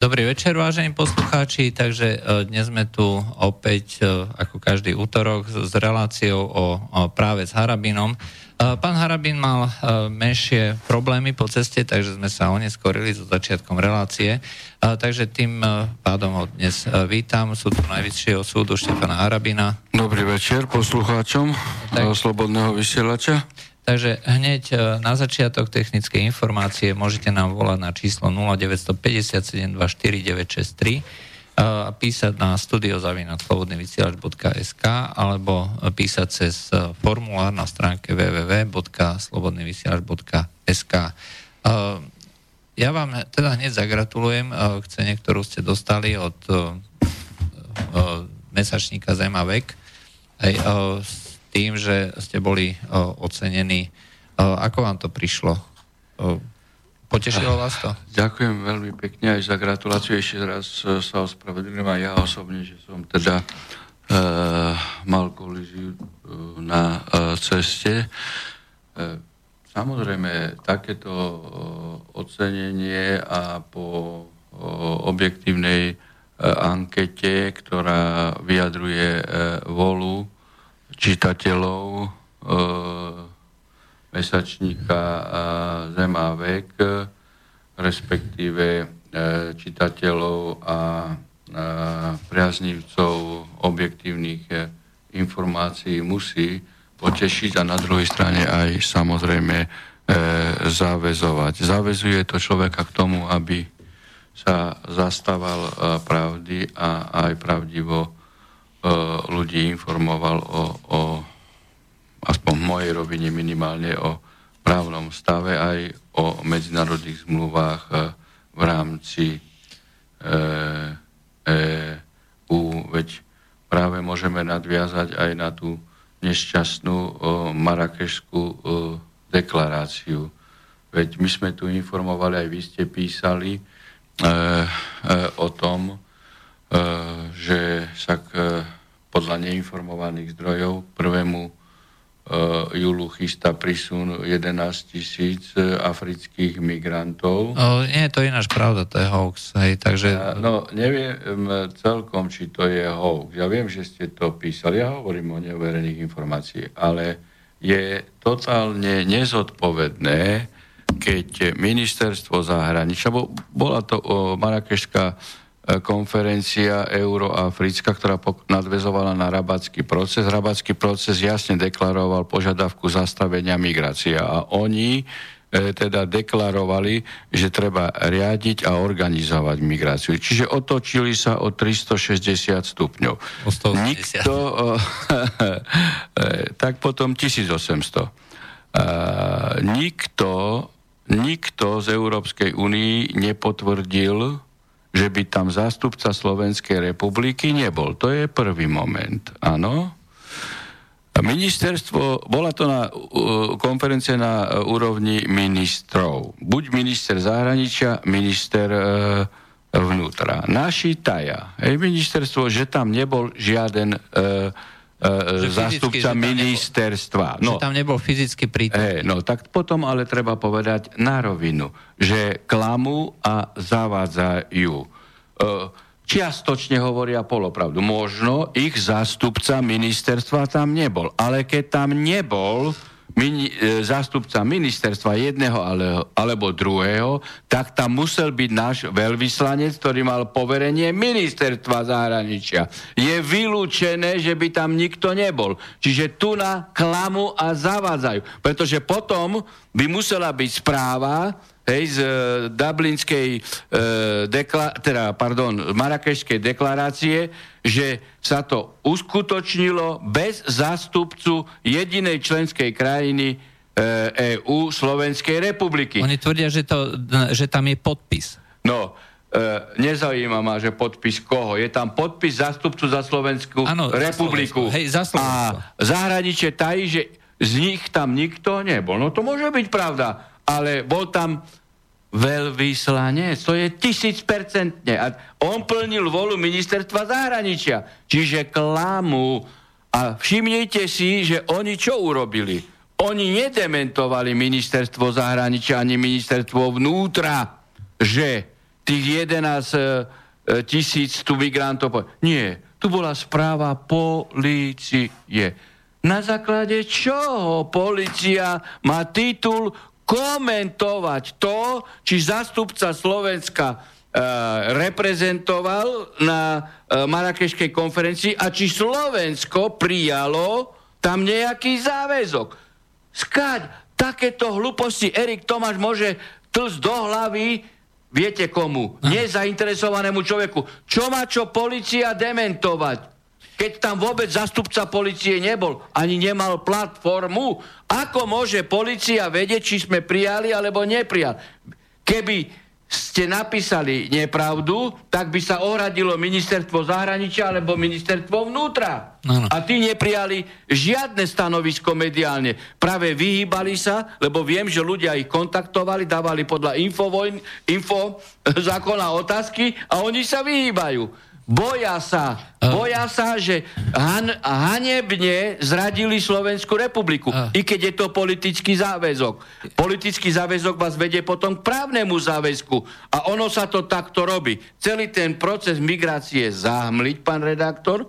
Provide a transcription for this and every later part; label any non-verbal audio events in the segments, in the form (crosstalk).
Dobrý večer, vážení poslucháči. Takže e, dnes sme tu opäť, e, ako každý útorok, s reláciou o, práve s Harabinom. E, pán Harabin mal menšie problémy po ceste, takže sme sa oneskorili so začiatkom relácie. Takže tým pádom ho dnes vítam. Sú tu najvyššieho súdu Štefana Harabina. Dobrý večer poslucháčom tak... Slobodného vysielača. Takže hneď e, na začiatok technickej informácie môžete nám volať na číslo 0957249963 e, a písať na studiozavinatslobodnyvysielač.sk alebo písať cez e, formulár na stránke www.slobodnyvysielač.sk Ja vám teda hneď zagratulujem k cene, ktorú ste dostali od mesačníka Zemavek. Aj, tým, že ste boli o, ocenení. O, ako vám to prišlo? O, potešilo vás to? (laughs) Ďakujem veľmi pekne aj za gratuláciu. Ešte raz e, sa ospravedlňujem aj ja osobne, že som teda e, mal kolíziu e, na e, ceste. E, samozrejme, takéto ocenenie a po objektívnej ankete, ktorá vyjadruje volu čitateľov e, mesačníka Zem a vek, respektíve e, čitateľov a e, priaznivcov objektívnych informácií musí potešiť a na druhej strane aj samozrejme e, záväzovať. Záväzuje to človeka k tomu, aby sa zastával e, pravdy a aj pravdivo ľudí informoval o, o aspoň v mojej rovine minimálne o právnom stave aj o medzinárodných zmluvách e, v rámci EU, e, veď práve môžeme nadviazať aj na tú nešťastnú marakešskú deklaráciu. Veď my sme tu informovali, aj vy ste písali e, e, o tom, že sa k, eh, podľa neinformovaných zdrojov 1. Eh, júlu chystá prisun 11 tisíc afrických migrantov. No, nie, to je ináč pravda, to je hoax. Hej, takže... No, neviem celkom, či to je hoax. Ja viem, že ste to písali, ja hovorím o neuverených informácií, ale je totálne nezodpovedné, keď ministerstvo zahraničia, bo bola to o, Marakešská konferencia euroafrická, ktorá nadvezovala na rabatský proces. Rabatský proces jasne deklaroval požiadavku zastavenia migrácie a oni e, teda deklarovali, že treba riadiť a organizovať migráciu. Čiže otočili sa o 360 stupňov. O 180. Nikto, (laughs) e, tak potom 1800. E, nikto, nikto z Európskej únii nepotvrdil že by tam zástupca Slovenskej republiky nebol. To je prvý moment, áno. Ministerstvo, bola to na uh, konferencia na uh, úrovni ministrov. Buď minister zahraničia, minister uh, vnútra. Naši taja. Hej, ministerstvo, že tam nebol žiaden uh, zástupca ministerstva. No, že tam nebol fyzicky prítomný. no, tak potom ale treba povedať na rovinu, že klamu a zavádzajú. E, čiastočne hovoria polopravdu. Možno ich zástupca ministerstva tam nebol. Ale keď tam nebol, mini, e, zástupca ministerstva jedného ale, alebo druhého, tak tam musel byť náš veľvyslanec, ktorý mal poverenie ministerstva zahraničia. Je vylúčené, že by tam nikto nebol. Čiže tu na klamu a zavádzajú. Pretože potom by musela byť správa, hej, z uh, Dublinskej, uh, dekla- teda, pardon, Marakešskej deklarácie, že sa to uskutočnilo bez zástupcu jedinej členskej krajiny EÚ e Slovenskej republiky. Oni tvrdia, že, to, že tam je podpis. No, e, nezaujíma ma, že podpis koho. Je tam podpis zástupcu za Slovenskú ano, republiku. Za Hej, za A zahraničie tají, že z nich tam nikto nebol. No to môže byť pravda, ale bol tam veľvyslanec. To je tisícpercentne. A on plnil volu ministerstva zahraničia. Čiže klamu. A všimnite si, že oni čo urobili? Oni nedementovali ministerstvo zahraničia ani ministerstvo vnútra, že tých 11 tisíc tu migrantov. Nie, tu bola správa polície. Na základe čoho policia má titul komentovať to, či zastupca Slovenska e, reprezentoval na e, Marakešskej konferencii a či Slovensko prijalo tam nejaký záväzok. Skáď, takéto hlúposti Erik Tomáš môže tlsť do hlavy viete komu? Nezainteresovanému človeku. Čo má čo policia dementovať? Keď tam vôbec zastupca policie nebol, ani nemal platformu, ako môže policia vedieť, či sme prijali alebo neprijali? Keby ste napísali nepravdu, tak by sa ohradilo ministerstvo zahraničia alebo ministerstvo vnútra. Ano. A tí neprijali žiadne stanovisko mediálne. Práve vyhýbali sa, lebo viem, že ľudia ich kontaktovali, dávali podľa infovojn, info (laughs) zákona otázky a oni sa vyhýbajú. Boja sa, boja sa, že han, hanebne zradili Slovenskú republiku. I keď je to politický záväzok. Politický záväzok vás vedie potom k právnemu záväzku. A ono sa to takto robí. Celý ten proces migrácie zahmliť, pán redaktor,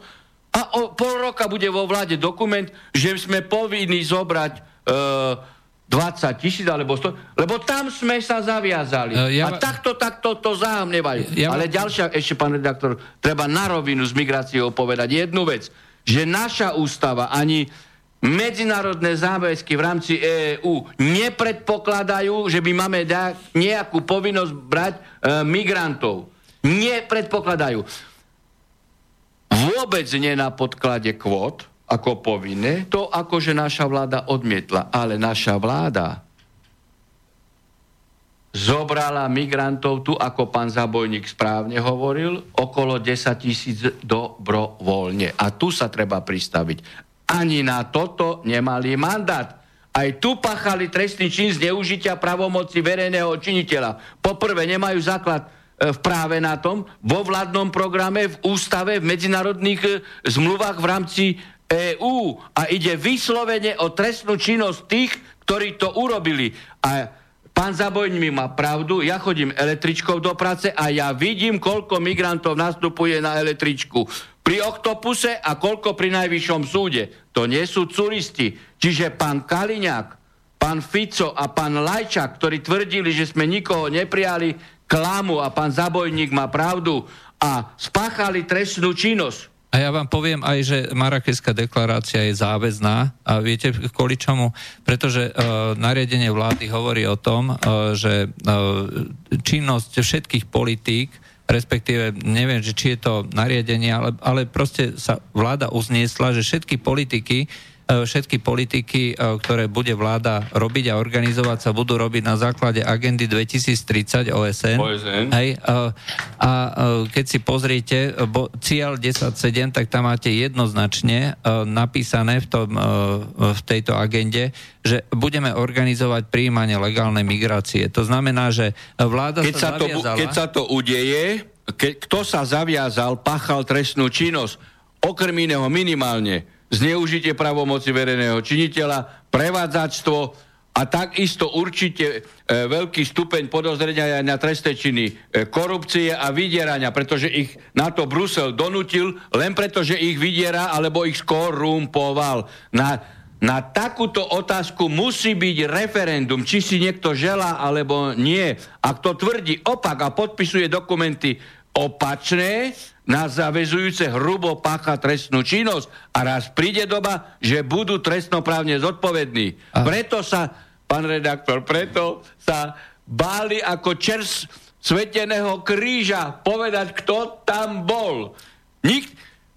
a o pol roka bude vo vláde dokument, že sme povinni zobrať uh, 20 tisíc alebo 100, lebo tam sme sa zaviazali. Uh, ja... A takto, takto to záhamnevajú. Ja... Ale ďalšia, ešte pán redaktor, treba na rovinu s migráciou povedať jednu vec, že naša ústava ani medzinárodné záväzky v rámci EÚ nepredpokladajú, že by máme nejakú povinnosť brať e, migrantov. Nepredpokladajú. Vôbec nie na podklade kvót, ako povinné, to akože naša vláda odmietla. Ale naša vláda zobrala migrantov tu, ako pán Zabojník správne hovoril, okolo 10 tisíc dobrovoľne. A tu sa treba pristaviť. Ani na toto nemali mandát. Aj tu pachali trestný čin zneužitia pravomoci verejného činiteľa. Poprvé nemajú základ e, v práve na tom, vo vládnom programe, v ústave, v medzinárodných e, zmluvách v rámci EÚ a ide vyslovene o trestnú činnosť tých, ktorí to urobili. A pán Zabojň mi má pravdu, ja chodím električkou do práce a ja vidím, koľko migrantov nastupuje na električku. Pri Oktopuse a koľko pri Najvyššom súde. To nie sú turisti. Čiže pán Kaliňák, pán Fico a pán Lajčák, ktorí tvrdili, že sme nikoho neprijali, klamu a pán Zabojník má pravdu a spáchali trestnú činnosť. A ja vám poviem aj, že Marakeská deklarácia je záväzná a viete kvôli čomu? Pretože uh, nariadenie vlády hovorí o tom, uh, že uh, činnosť všetkých politík, respektíve neviem, že či je to nariadenie, ale, ale proste sa vláda uzniesla, že všetky politiky E, všetky politiky, e, ktoré bude vláda robiť a organizovať, sa budú robiť na základe agendy 2030 OSN. OSN. Hej, e, a keď si pozriete cieľ 10.7, tak tam máte jednoznačne napísané v, tom, v tejto agende, že budeme organizovať príjmanie legálnej migrácie. To znamená, že vláda keď sa, sa to, Keď sa to udeje, ke, kto sa zaviazal, pachal trestnú činnosť, okrem iného minimálne zneužitie pravomoci verejného činiteľa, prevádzačstvo a takisto určite e, veľký stupeň podozrenia aj na trestné činy e, korupcie a vydierania, pretože ich na to Brusel donutil, len preto, že ich vydiera alebo ich skorumpoval. Na, na takúto otázku musí byť referendum, či si niekto želá alebo nie. Ak to tvrdí opak a podpisuje dokumenty opačné, nás zavezujúce hrubo pácha trestnú činnosť a raz príde doba, že budú trestnoprávne zodpovední. A... Preto sa, pán redaktor, preto sa báli ako čers sveteného kríža povedať, kto tam bol. Nik,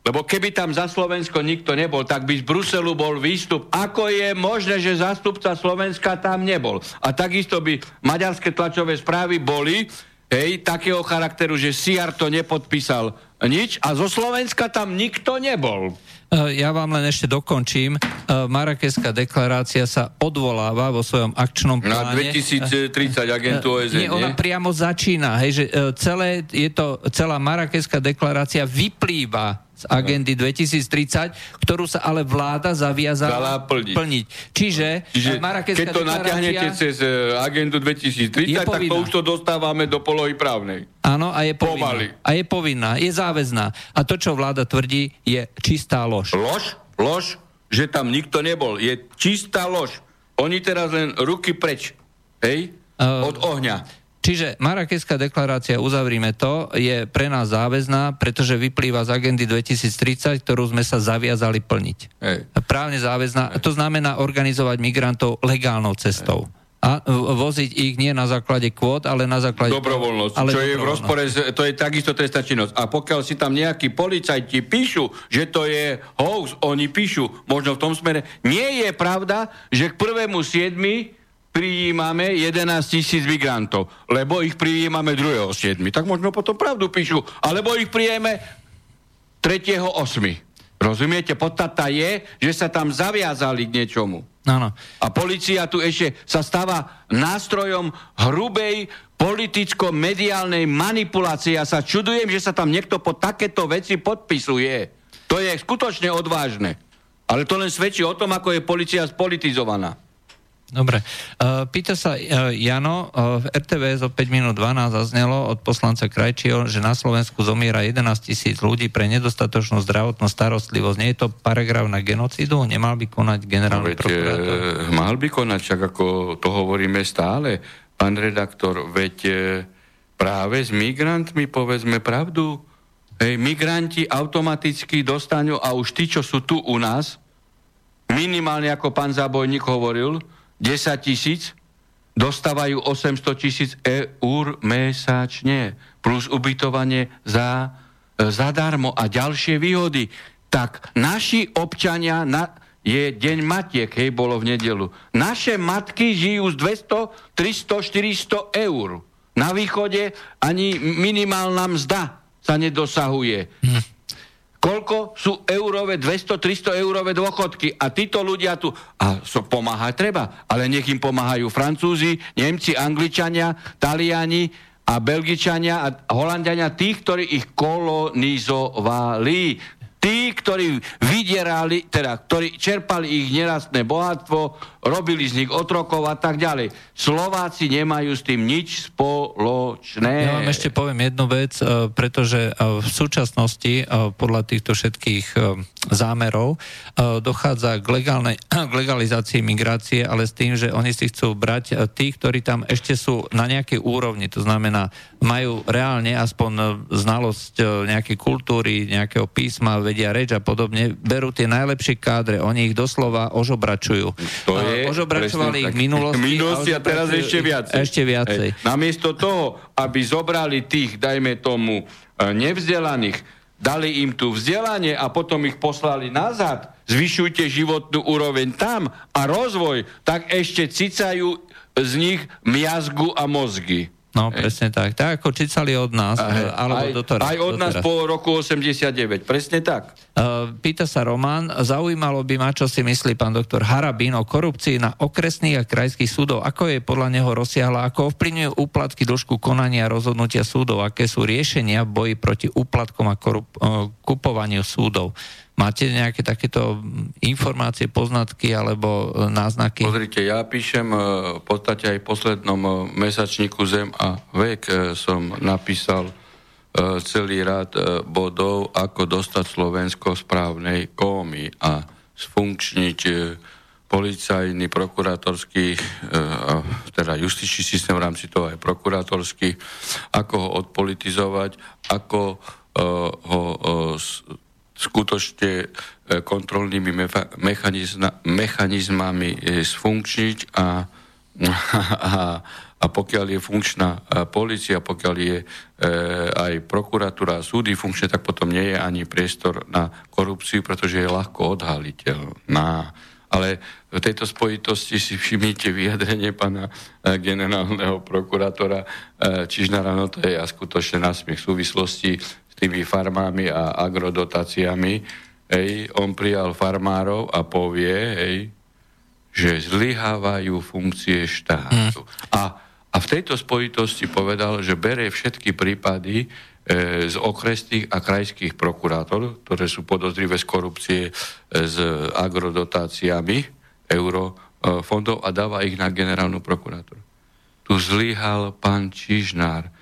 lebo keby tam za Slovensko nikto nebol, tak by z Bruselu bol výstup. Ako je možné, že zástupca Slovenska tam nebol? A takisto by maďarské tlačové správy boli, hej, takého charakteru, že Siar to nepodpísal nič a zo Slovenska tam nikto nebol. E, ja vám len ešte dokončím. E, Marakeská deklarácia sa odvoláva vo svojom akčnom pláne. Na 2030 agentu OSN. Nie, ona priamo začína. Hej, že celé, je to, celá Marakeská deklarácia vyplýva z agendy 2030, ktorú sa ale vláda zaviazala plniť. plniť. Čiže, Čiže keď to natiahnete cez e, agendu 2030, tak to už to dostávame do polohy právnej. Áno, a je povinná. Pomaly. A je povinná, je záväzná. A to, čo vláda tvrdí, je čistá lož. Lož? Lož? Že tam nikto nebol. Je čistá lož. Oni teraz len ruky preč. Hej? Uh, od ohňa. Čiže Marakeská deklarácia, uzavrime to, je pre nás záväzná, pretože vyplýva z agendy 2030, ktorú sme sa zaviazali plniť. Hej. Právne záväzná, Hej. to znamená organizovať migrantov legálnou cestou. Hej a voziť ich nie na základe kvót, ale na základe... Dobrovoľnosť, ale čo je v rozpore, to je takisto trestná činnosť. A pokiaľ si tam nejakí policajti píšu, že to je hoax, oni píšu možno v tom smere, nie je pravda, že k prvému siedmi prijímame 11 tisíc migrantov, lebo ich prijímame 2.7. Tak možno potom pravdu píšu, alebo ich prijeme 3.8. Rozumiete? Podstata je, že sa tam zaviazali k niečomu. Áno. A policia tu ešte sa stáva nástrojom hrubej politicko-mediálnej manipulácie. Ja sa čudujem, že sa tam niekto po takéto veci podpisuje. To je skutočne odvážne. Ale to len svedčí o tom, ako je policia spolitizovaná. Dobre. Uh, pýta sa uh, Jano, uh, v RTVS o 5 minút 12 zaznelo od poslanca Krajčího, že na Slovensku zomiera 11 tisíc ľudí pre nedostatočnú zdravotnú starostlivosť. Nie je to paragraf na genocidu? Nemal by konať generálny no, prokurátor? Mal by konať, však ako to hovoríme stále. Pán redaktor, veď práve s migrantmi povedzme pravdu. Hej, migranti automaticky dostanú, a už tí, čo sú tu u nás, minimálne ako pán Zabojník hovoril, 10 tisíc, dostávajú 800 tisíc eur mesačne, plus ubytovanie za, e, zadarmo a ďalšie výhody. Tak naši občania, na, je deň matiek, hej, bolo v nedelu. Naše matky žijú z 200, 300, 400 eur. Na východe ani minimálna mzda sa nedosahuje. Hm koľko sú eurové, 200-300 eurové dôchodky? A títo ľudia tu, a so pomáhať treba, ale nech im pomáhajú Francúzi, Nemci, Angličania, Taliani a Belgičania a Holandiania, tých, ktorí ich kolonizovali tí, ktorí vydierali, teda, ktorí čerpali ich nerastné bohatstvo, robili z nich otrokov a tak ďalej. Slováci nemajú s tým nič spoločné. Ja vám ešte poviem jednu vec, e, pretože e, v súčasnosti e, podľa týchto všetkých zámerov dochádza k, legálnej, (clears throat) k legalizácii migrácie, ale s tým, že oni si chcú brať tých, ktorí tam ešte sú na nejakej úrovni, to znamená, majú reálne aspoň znalosť nejakej kultúry, nejakého písma, vedia reč a podobne, berú tie najlepšie kádre, oni ich doslova ožobračujú. To je, ožobračovali ich minulosti. minulosti a teraz ešte viacej. Ešte viacej. Hej. Namiesto toho, aby zobrali tých, dajme tomu, e, nevzdelaných, dali im tu vzdelanie a potom ich poslali nazad, zvyšujte životnú úroveň tam a rozvoj, tak ešte cicajú z nich miazgu a mozgy. No, Hej. presne tak. Tak ako čícali od nás, Aj, alebo aj, doteraz. Aj od doteraz. nás po roku 89, presne tak. Uh, pýta sa Roman, zaujímalo by ma, čo si myslí pán doktor Harabín o korupcii na okresných a krajských súdov. Ako je podľa neho rozsiahla, ako ovplyvňujú úplatky dĺžku konania rozhodnutia súdov, aké sú riešenia v boji proti úplatkom a korup- uh, kupovaniu súdov. Máte nejaké takéto informácie, poznatky alebo e, náznaky? Pozrite, ja píšem e, v podstate aj v poslednom e, mesačníku Zem a vek som napísal celý rad bodov, ako dostať Slovensko správnej kómy a sfunkčniť policajný, prokurátorský, teda justičný systém v rámci toho aj prokurátorský, ako ho odpolitizovať, ako ho skutočne e, kontrolnými mechanizmami e, sfunkčniť a, (laughs) a, a pokiaľ je funkčná e, policia, pokiaľ je e, aj prokuratúra a súdy funkčné, tak potom nie je ani priestor na korupciu, pretože je ľahko odhaliteľná. Ale v tejto spojitosti si všimnite vyjadrenie pána generálneho prokurátora Čižnara, no to je ja skutočne násmiech v súvislosti tými farmami a agrodotáciami, hej, on prijal farmárov a povie, hej, že zlyhávajú funkcie štátu. Mm. A, A v tejto spojitosti povedal, že bere všetky prípady e, z okresných a krajských prokurátorov, ktoré sú podozrivé z korupcie e, s agrodotáciami eurofondov a dáva ich na generálnu prokurátoru. Tu zlyhal pán Čižnár.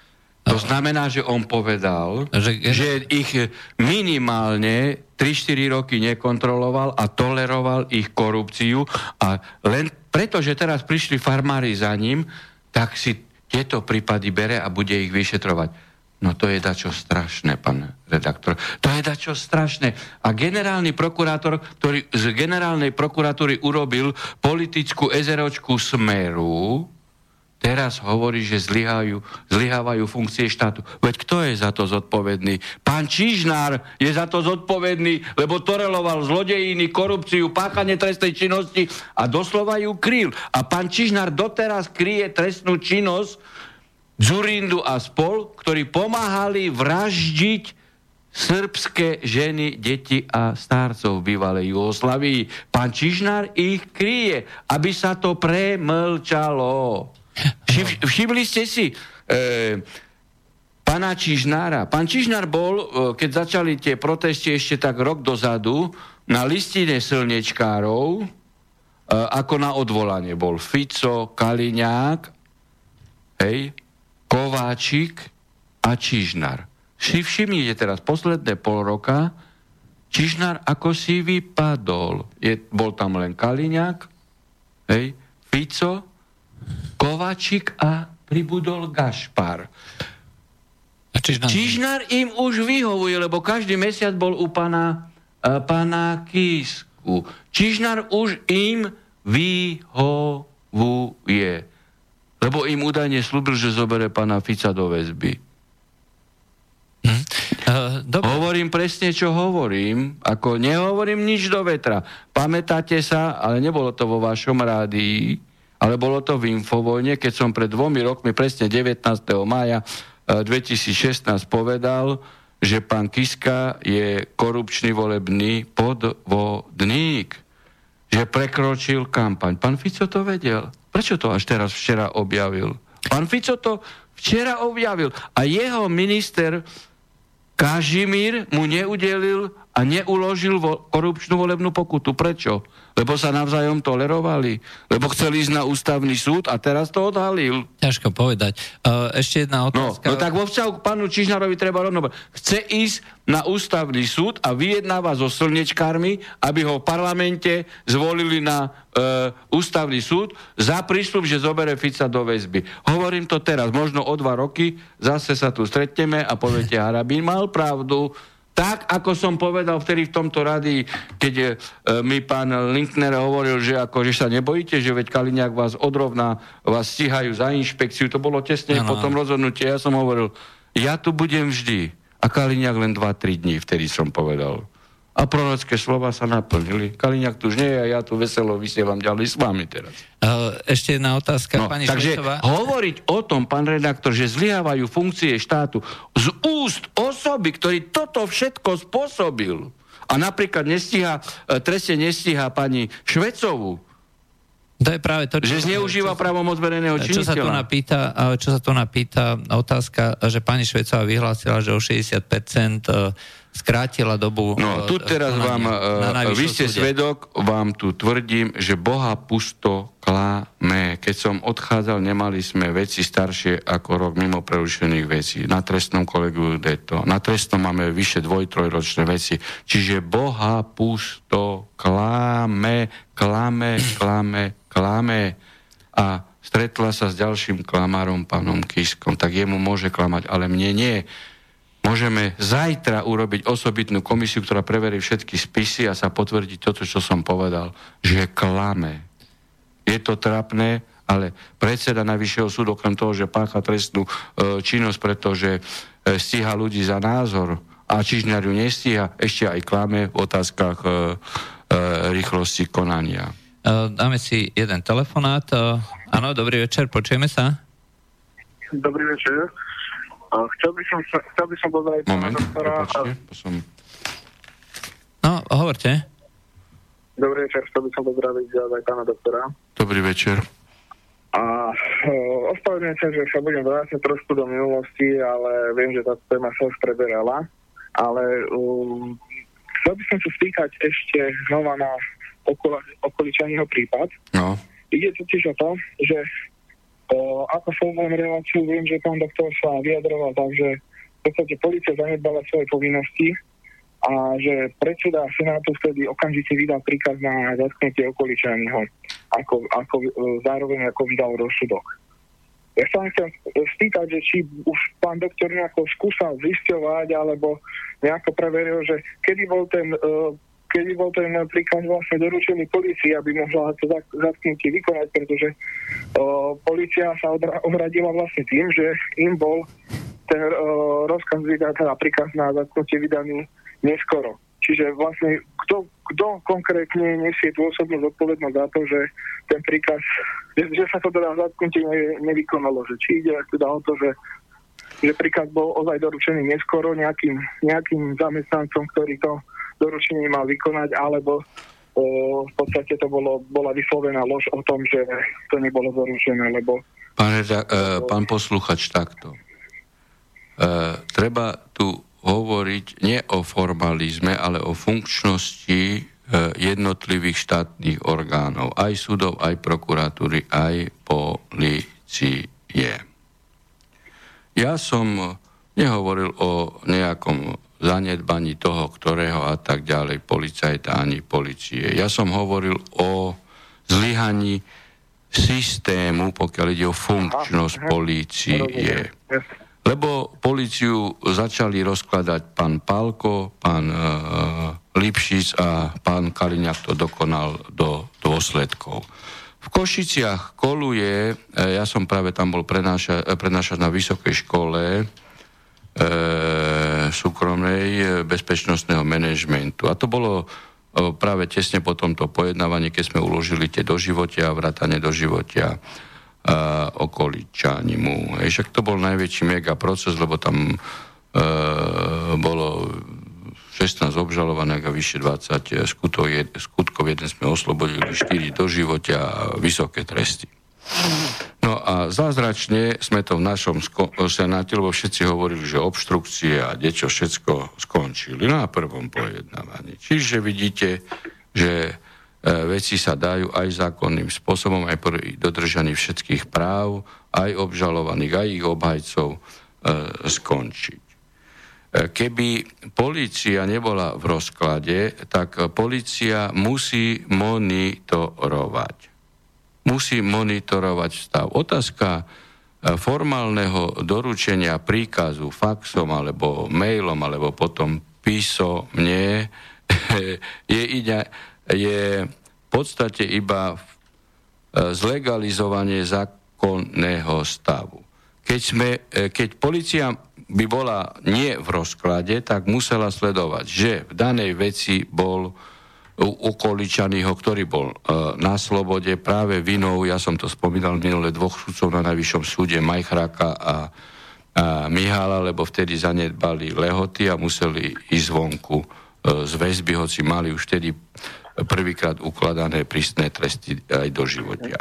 To znamená, že on povedal, že, že ich minimálne 3-4 roky nekontroloval a toleroval ich korupciu a len preto, že teraz prišli farmári za ním, tak si tieto prípady bere a bude ich vyšetrovať. No to je dačo strašné, pán redaktor. To je dačo strašné. A generálny prokurátor, ktorý z generálnej prokuratúry urobil politickú ezeročku smeru, teraz hovorí, že zlyhajú, zlyhávajú funkcie štátu. Veď kto je za to zodpovedný? Pán Čižnár je za to zodpovedný, lebo toreloval zlodejiny, korupciu, páchanie trestnej činnosti a doslova ju kryl. A pán Čižnár doteraz kryje trestnú činnosť Zurindu a spol, ktorí pomáhali vraždiť srbské ženy, deti a starcov v bývalej Jugoslavii. Pán Čižnár ich kryje, aby sa to premlčalo. Všimli ste si e, pána Čižnára. Pán Čižnár bol, e, keď začali tie protesty ešte tak rok dozadu, na listine slnečkárov, e, ako na odvolanie bol Fico, Kaliňák, hej, Kováčik a Čižnár. Si všimnite teraz, posledné pol roka, Čižnár ako si vypadol. Je, bol tam len Kaliňák, hej, Fico, Kovačik a pribudol Gašpar. A Čižnár? Čižnár im už vyhovuje, lebo každý mesiac bol u pana, uh, pana Kísku. Čižnár už im vyhovuje. Lebo im údajne slúbil, že zobere pana Fica do väzby. Hm? Uh, hovorím presne, čo hovorím. Ako nehovorím nič do vetra. Pamätáte sa, ale nebolo to vo vašom rádii, ale bolo to v Infovojne, keď som pred dvomi rokmi, presne 19. maja 2016 eh, povedal, že pán Kiska je korupčný volebný podvodník, že prekročil kampaň. Pán Fico to vedel. Prečo to až teraz včera objavil? Pán Fico to včera objavil a jeho minister Kažimír mu neudelil a neuložil vo, korupčnú volebnú pokutu. Prečo? Lebo sa navzájom tolerovali. Lebo chceli ísť na ústavný súd a teraz to odhalil. Ťažko povedať. Uh, ešte jedna otázka. No, no tak vo vzťahu k pánu Čižnárovi treba rovno Chce ísť na ústavný súd a vyjednáva so slnečkármi, aby ho v parlamente zvolili na uh, ústavný súd za prísľub, že zobere Fica do väzby. Hovorím to teraz, možno o dva roky, zase sa tu stretneme a poviete, Harabín mal pravdu, tak, ako som povedal vtedy v tomto rady, keď e, mi pán Linkner hovoril, že, ako, že sa nebojíte, že veď Kaliňák vás odrovná, vás stíhajú za inšpekciu, to bolo tesne ano. po tom rozhodnutí. Ja som hovoril, ja tu budem vždy. A Kaliňák len 2-3 dní, vtedy som povedal. A prorocké slova sa naplnili. Kaliňák tu už nie je a ja tu veselo vysielam ďalej s vami teraz. Ešte jedna otázka, no, pani Takže Švecová. hovoriť o tom, pán redaktor, že zlyhávajú funkcie štátu z úst osoby, ktorý toto všetko spôsobil a napríklad nestíha, e, trestne nestíha pani Švecovú, to je práve to, čo... Že zneužíva právomoc verejného činiteľa. Čo sa tu napýta, čo sa tu napýta otázka, že pani Švecová vyhlásila, že o 60% skrátila dobu... No, tu teraz vám, uh, vy ste súde. svedok, vám tu tvrdím, že Boha pusto klame. Keď som odchádzal, nemali sme veci staršie ako rok mimo prerušených vecí. Na trestnom kolegu to. Na trestnom máme vyše dvoj, trojročné veci. Čiže Boha pusto klame, klame, klame, klame. A stretla sa s ďalším klamárom, pánom Kiskom, tak jemu môže klamať, ale mne nie. Môžeme zajtra urobiť osobitnú komisiu, ktorá preverí všetky spisy a sa potvrdí toto, čo som povedal, že klame. Je to trapné, ale predseda Najvyššieho súdu, okrem toho, že pácha trestnú e, činnosť, pretože e, stíha ľudí za názor a Čižňar ju nestíha, ešte aj klame v otázkach e, e, rýchlosti konania. E, dáme si jeden telefonát. E, áno, dobrý večer, počujeme sa. Dobrý večer. Chcel by som, chcel by som pozrieť Moment, doktora. Som... No, hovorte. Dobrý večer, chcel by som pozdraviť aj pána doktora. Dobrý večer. A ospravedlňujem sa, že sa budem vrátiť trošku do minulosti, ale viem, že tá téma sa už preberala. Ale um, chcel by som sa spýtať ešte znova na okolo, okoličaního prípad. No. Ide totiž o to, že ako som reláciu, viem, že pán doktor sa vyjadroval tak, že v podstate policia zanedbala svoje povinnosti a že predseda Senátu vtedy okamžite vydal príkaz na zatknutie okoličaného, ako, ako, e, zároveň ako vydal rozsudok. Ja sa chcem spýtať, že či už pán doktor nejako skúsal zisťovať alebo nejako preveril, že kedy bol ten, uh, kedy bol ten príkaz vlastne doručený policii, aby mohla to zatknutie vykonať, pretože uh, policia sa odradila vlastne tým, že im bol ten uh, rozkaz vydať, teda príkaz na zatknutie vydaný neskoro. Čiže vlastne kto, kto konkrétne nesie tú osobnú zodpovednosť za to, že ten príkaz, že, že sa to teda zatknutie ne, nevykonalo, že či ide teda o to, že, že príkaz bol ozaj doručený neskoro nejakým, nejakým zamestnancom, ktorý to doručenie mal vykonať, alebo o, v podstate to bolo, bola vyslovená lož o tom, že to nebolo doručené, lebo... Pán, reda, uh, pán posluchač, takto. Uh, treba tu hovoriť nie o formalizme, ale o funkčnosti e, jednotlivých štátnych orgánov, aj súdov, aj prokuratúry, aj policie. Ja som nehovoril o nejakom zanedbaní toho, ktorého a tak ďalej, policajta ani policie. Ja som hovoril o zlyhaní systému, pokiaľ ide o funkčnosť polície. Lebo policiu začali rozkladať pán Pálko, pán e, Lipšic a pán Kaliňák to dokonal do dôsledkov. V Košiciach koluje, e, ja som práve tam bol prednášať, na vysokej škole súkromnej e, bezpečnostného manažmentu. A to bolo e, práve tesne po tomto pojednávaní, keď sme uložili tie doživotia a vrátane doživotia uh, okoličanimu. Hej, však to bol najväčší mega proces, lebo tam uh, bolo 16 obžalovaných a vyše 20 skutkov, skutkov. Jeden sme oslobodili, 4 do života a vysoké tresty. No a zázračne sme to v našom sko- senáte, lebo všetci hovorili, že obštrukcie a niečo všetko skončili na prvom pojednávaní. Čiže vidíte, že E, veci sa dajú aj zákonným spôsobom, aj pri dodržaní všetkých práv, aj obžalovaných, aj ich obhajcov e, skončiť. E, keby policia nebola v rozklade, tak policia musí monitorovať. Musí monitorovať stav. Otázka formálneho doručenia príkazu faxom alebo mailom alebo potom písomne (laughs) je, ide, je v podstate iba e, zlegalizovanie zákonného stavu. Keď, sme, e, keď policia by bola nie v rozklade, tak musela sledovať, že v danej veci bol ukoličaného, ktorý bol e, na slobode práve vinou, ja som to spomínal minule, dvoch sudcov na najvyššom súde, Majchráka a, a Mihala, lebo vtedy zanedbali lehoty a museli ísť zvonku e, z väzby, hoci mali už vtedy prvýkrát ukladané prísne tresty aj do životia.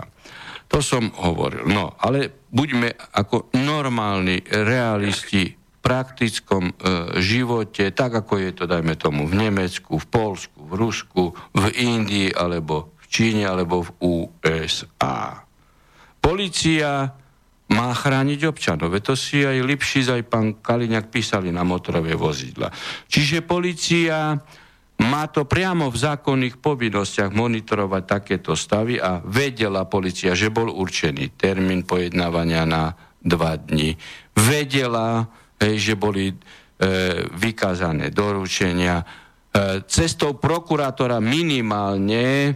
To som hovoril. No, ale buďme ako normálni realisti praktickom e, živote, tak ako je to, dajme tomu, v Nemecku, v Polsku, v Rusku, v Indii, alebo v Číne, alebo v USA. Polícia má chrániť občanov. To si aj Lipšic, aj pán Kaliňák písali na motorové vozidla. Čiže policia má to priamo v zákonných povinnostiach monitorovať takéto stavy a vedela policia, že bol určený termín pojednávania na dva dni. Vedela, hej, že boli e, vykázané doručenia. E, cestou prokurátora minimálne e,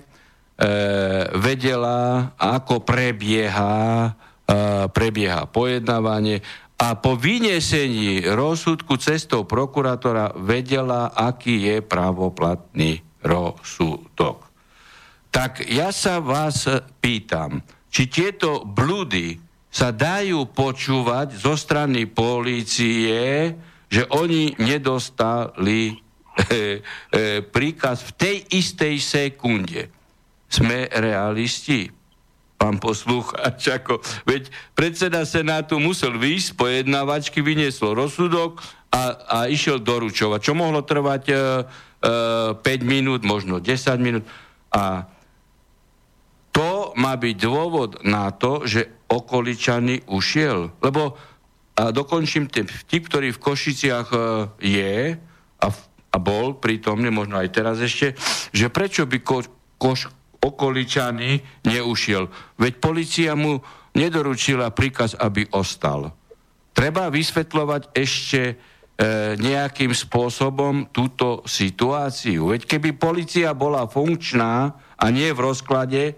vedela, ako prebieha, e, prebieha pojednávanie a po vyniesení rozsudku cestou prokurátora vedela, aký je právoplatný rozsudok. Tak ja sa vás pýtam, či tieto blúdy sa dajú počúvať zo strany polície, že oni nedostali e, (laughs) e, príkaz v tej istej sekunde. Sme realisti, pán poslúchač, (laughs) ako, veď predseda Senátu musel výjsť z pojednávačky, vyniesol rozsudok a, a išiel doručovať, čo mohlo trvať e, e, 5 minút, možno 10 minút. A má byť dôvod na to, že okoličany ušiel. Lebo a dokončím ten vtip, ktorý v Košiciach e, je a, a bol prítomný, možno aj teraz ešte, že prečo by ko, koš, okoličany neušiel. Veď policia mu nedoručila príkaz, aby ostal. Treba vysvetľovať ešte e, nejakým spôsobom túto situáciu. Veď keby policia bola funkčná a nie v rozklade,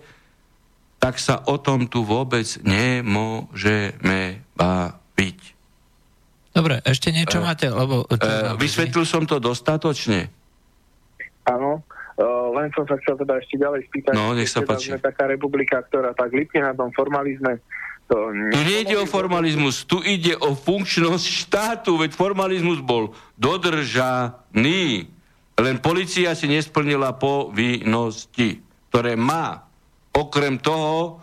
tak sa o tom tu vôbec nemôžeme baviť. Dobre, ešte niečo uh, máte? Lebo, uh, vysvetlil som to dostatočne? Áno, uh, len som sa chcel teda ešte ďalej spýtať. No, nech sa teda páči. Sme taká republika, ktorá tak lipne na tom formalizme. To tu nejde o formalizmus, tu ide o funkčnosť štátu, veď formalizmus bol dodržaný. Len policia si nesplnila povinnosti, ktoré má. Okrem toho,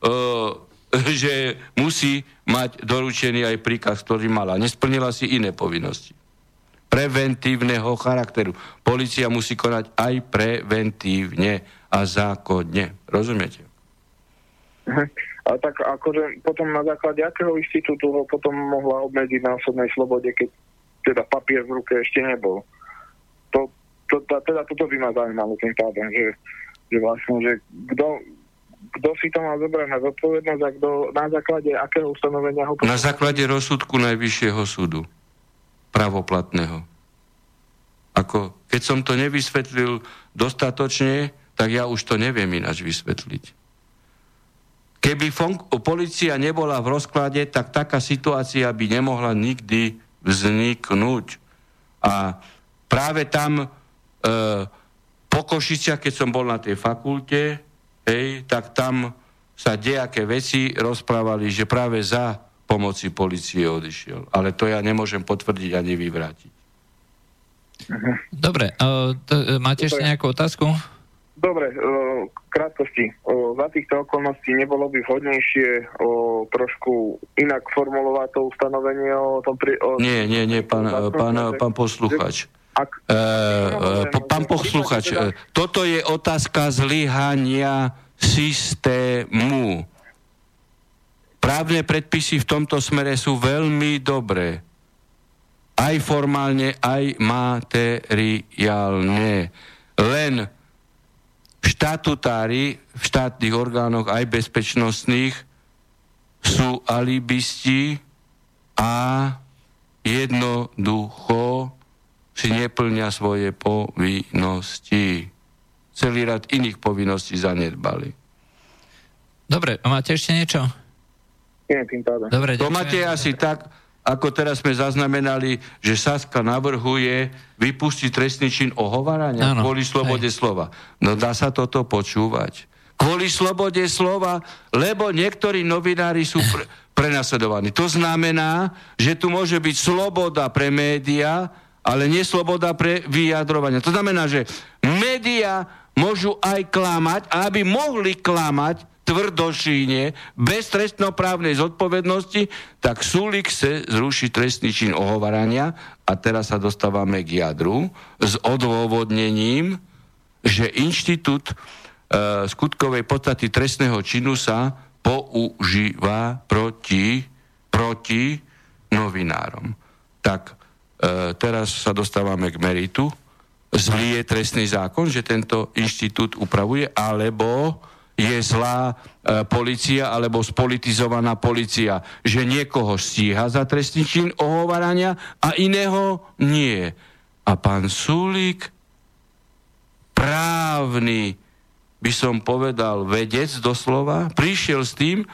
uh, (laughs) že musí mať doručený aj príkaz, ktorý mala. Nesplnila si iné povinnosti. Preventívneho charakteru. Polícia musí konať aj preventívne a zákonne. Rozumiete? Uh-huh. A tak akože potom na základe akého inštitútu ho potom mohla obmedziť na osobnej slobode, keď teda papier v ruke ešte nebol. To, to, teda toto by ma zaujímalo tým pádom, že, že vlastne, že kto, kto si to má zobrať na zodpovednosť a kto, na základe akého ustanovenia ho... Na základe rozsudku Najvyššieho súdu. Pravoplatného. Ako, keď som to nevysvetlil dostatočne, tak ja už to neviem ináč vysvetliť. Keby fun- policia nebola v rozklade, tak taká situácia by nemohla nikdy vzniknúť. A práve tam e, po Košiciach, keď som bol na tej fakulte, hej, tak tam sa dejaké veci rozprávali, že práve za pomoci policie odišiel. Ale to ja nemôžem potvrdiť ani vyvrátiť. Dobre, uh, to, uh, máte Dobre. ešte nejakú otázku? Dobre, uh, krátkosti. Uh, za týchto okolností nebolo by vhodnejšie uh, trošku inak formulovať to ustanovenie o tom... Pri, o nie, nie, nie, pán, pán, pán posluchač. Ak... Uh, uh, pán posluchač, uh, toto je otázka zlyhania systému. Právne predpisy v tomto smere sú veľmi dobré. Aj formálne, aj materiálne. Len štatutári v štátnych orgánoch, aj bezpečnostných, sú alibisti a jednoducho si neplňa svoje povinnosti. Celý rad iných povinností zanedbali. Dobre, a máte ešte niečo? Nie, tým pádom. Dobre, to máte asi tak, ako teraz sme zaznamenali, že Saska navrhuje vypustiť trestný čin ohovárania ano, kvôli slobode hej. slova. No dá sa toto počúvať. Kvôli slobode slova, lebo niektorí novinári sú pre, prenasledovaní. To znamená, že tu môže byť sloboda pre médiá, ale nesloboda pre vyjadrovanie. To znamená, že média môžu aj klamať a aby mohli klamať tvrdošíne, bez trestnoprávnej zodpovednosti, tak Sulik chce zrušiť trestný čin ohovarania a teraz sa dostávame k jadru s odôvodnením, že inštitút e, skutkovej podstaty trestného činu sa používa proti, proti novinárom. Tak teraz sa dostávame k meritu. Zlý je trestný zákon, že tento inštitút upravuje, alebo je zlá e, policia alebo spolitizovaná policia, že niekoho stíha za trestný čin ohovarania a iného nie. A pán Sulík, právny, by som povedal, vedec doslova, prišiel s tým,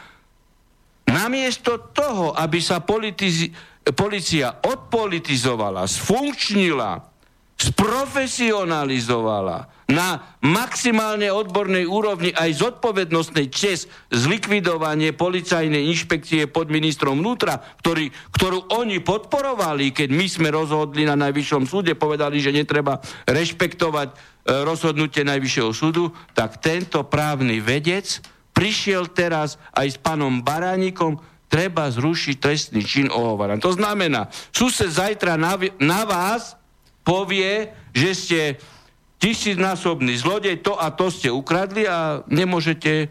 namiesto toho, aby sa politizi- policia odpolitizovala, sfunkčnila, sprofesionalizovala na maximálne odbornej úrovni aj zodpovednostnej čes zlikvidovanie policajnej inšpekcie pod ministrom vnútra, ktorý, ktorú oni podporovali, keď my sme rozhodli na Najvyššom súde, povedali, že netreba rešpektovať e, rozhodnutie Najvyššieho súdu, tak tento právny vedec prišiel teraz aj s pánom Baránikom, treba zrušiť trestný čin ohovarania. To znamená, sused zajtra na, na vás povie, že ste tisícnásobný zlodej, to a to ste ukradli a nemôžete e,